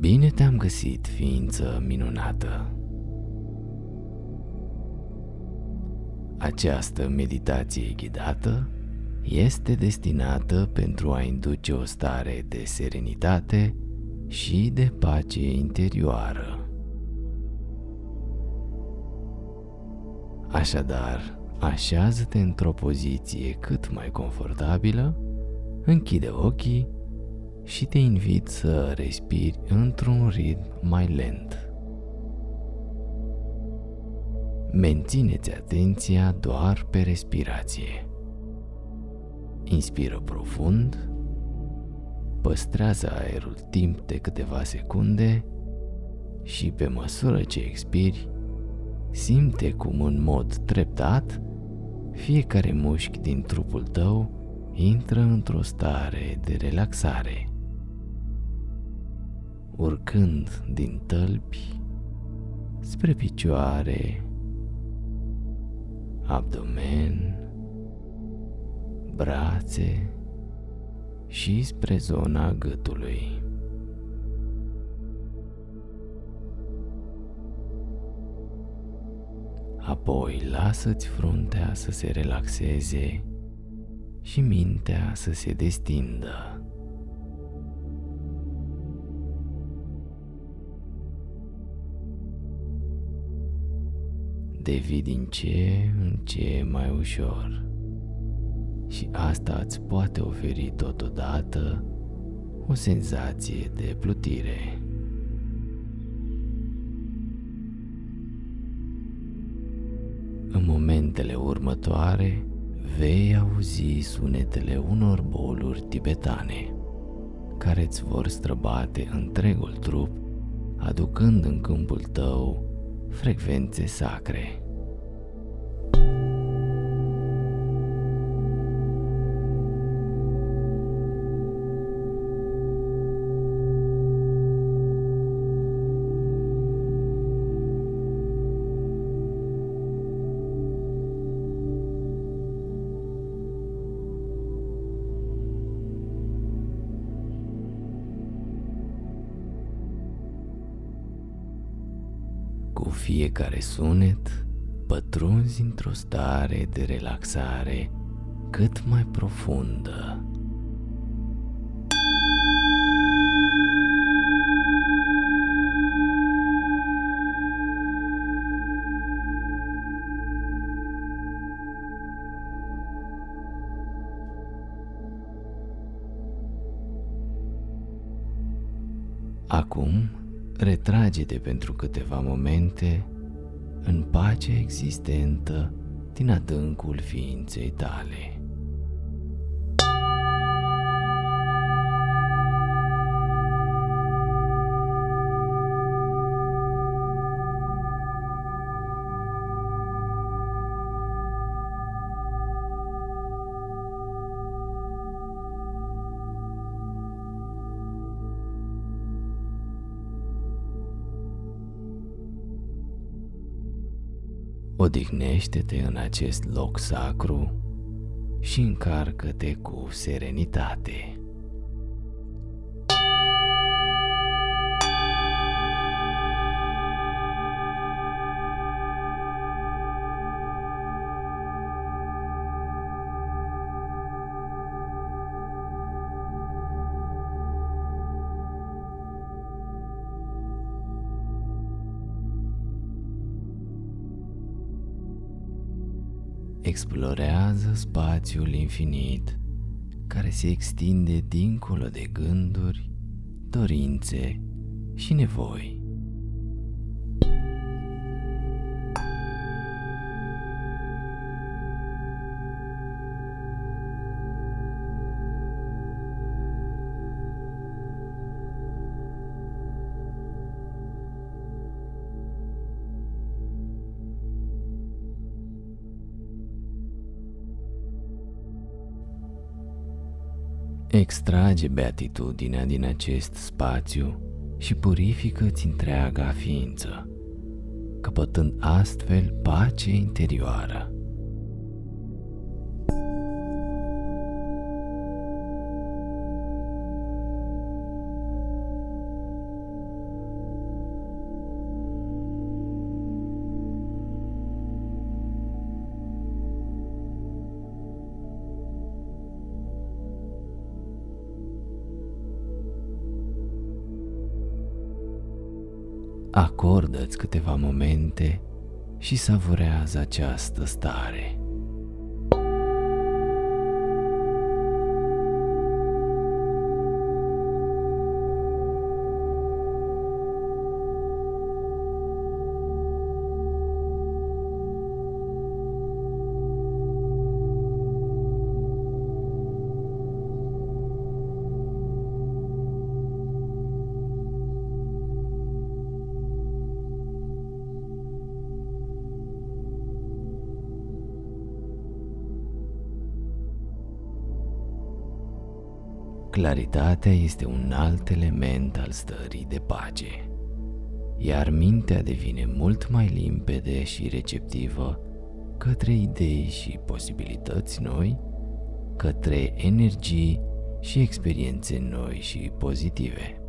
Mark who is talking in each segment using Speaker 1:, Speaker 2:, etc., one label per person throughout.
Speaker 1: Bine te-am găsit, ființă minunată! Această meditație ghidată este destinată pentru a induce o stare de serenitate și de pace interioară. Așadar, așează-te într-o poziție cât mai confortabilă, închide ochii și te invit să respiri într-un ritm mai lent. Mențineți atenția doar pe respirație. Inspiră profund, păstrează aerul timp de câteva secunde și pe măsură ce expiri, simte cum în mod treptat fiecare mușchi din trupul tău intră într-o stare de relaxare. Urcând din tălpi spre picioare, abdomen, brațe și spre zona gâtului. Apoi lasă-ți fruntea să se relaxeze și mintea să se destindă. Devii din ce în ce mai ușor. Și asta îți poate oferi totodată o senzație de plutire. În momentele următoare vei auzi sunetele unor boluri tibetane care îți vor străbate întregul trup, aducând în câmpul tău frecvențe sacre. Fiecare sunet, pătrunzi într-o stare de relaxare cât mai profundă. Acum retrage-te pentru câteva momente în pacea existentă din adâncul ființei tale. Odihnește-te în acest loc sacru și încarcă-te cu serenitate. Explorează spațiul infinit care se extinde dincolo de gânduri, dorințe și nevoi. Extrage beatitudinea din acest spațiu și purifică-ți întreaga ființă, căpătând astfel pace interioară. Acordă-ți câteva momente și savurează această stare. Claritatea este un alt element al stării de pace, iar mintea devine mult mai limpede și receptivă către idei și posibilități noi, către energii și experiențe noi și pozitive.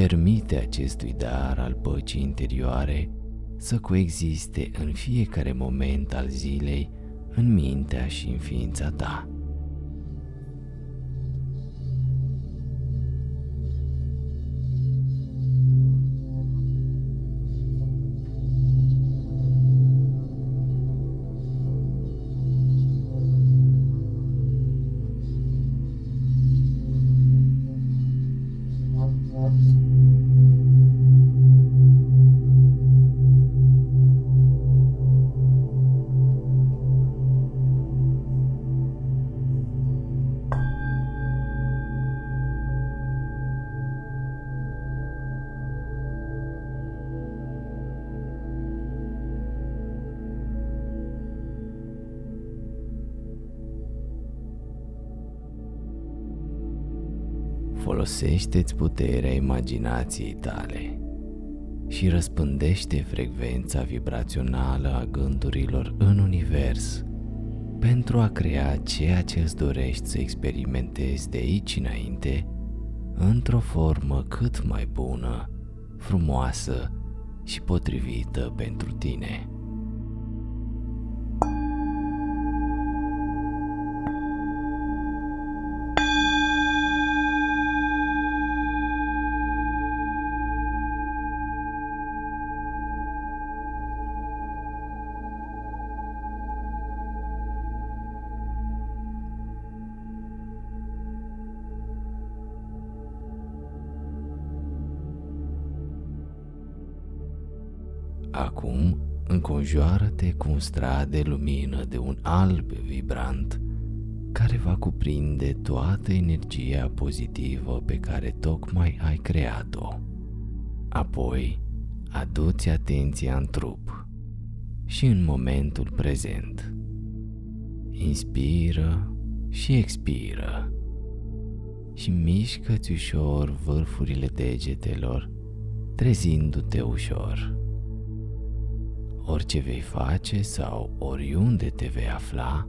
Speaker 1: Permite acestui dar al păcii interioare să coexiste în fiecare moment al zilei în mintea și în ființa ta. Folosește-ți puterea imaginației tale și răspândește frecvența vibrațională a gândurilor în univers pentru a crea ceea ce îți dorești să experimentezi de aici înainte într-o formă cât mai bună, frumoasă și potrivită pentru tine. Acum înconjoară-te cu un strat de lumină de un alb vibrant care va cuprinde toată energia pozitivă pe care tocmai ai creat-o. Apoi, adu-ți atenția în trup și în momentul prezent. Inspiră și expiră și mișcă-ți ușor vârfurile degetelor, trezindu-te ușor orice vei face sau oriunde te vei afla,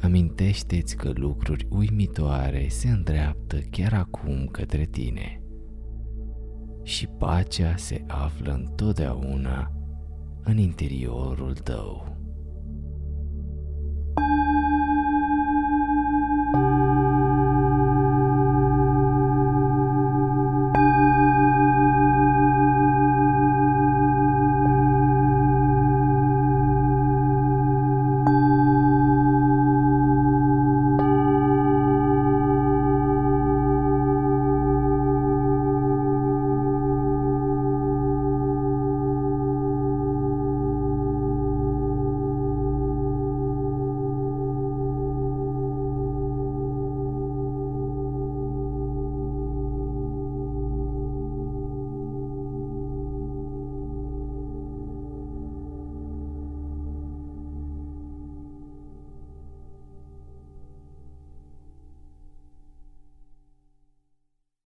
Speaker 1: amintește-ți că lucruri uimitoare se îndreaptă chiar acum către tine. Și pacea se află întotdeauna în interiorul tău. thank you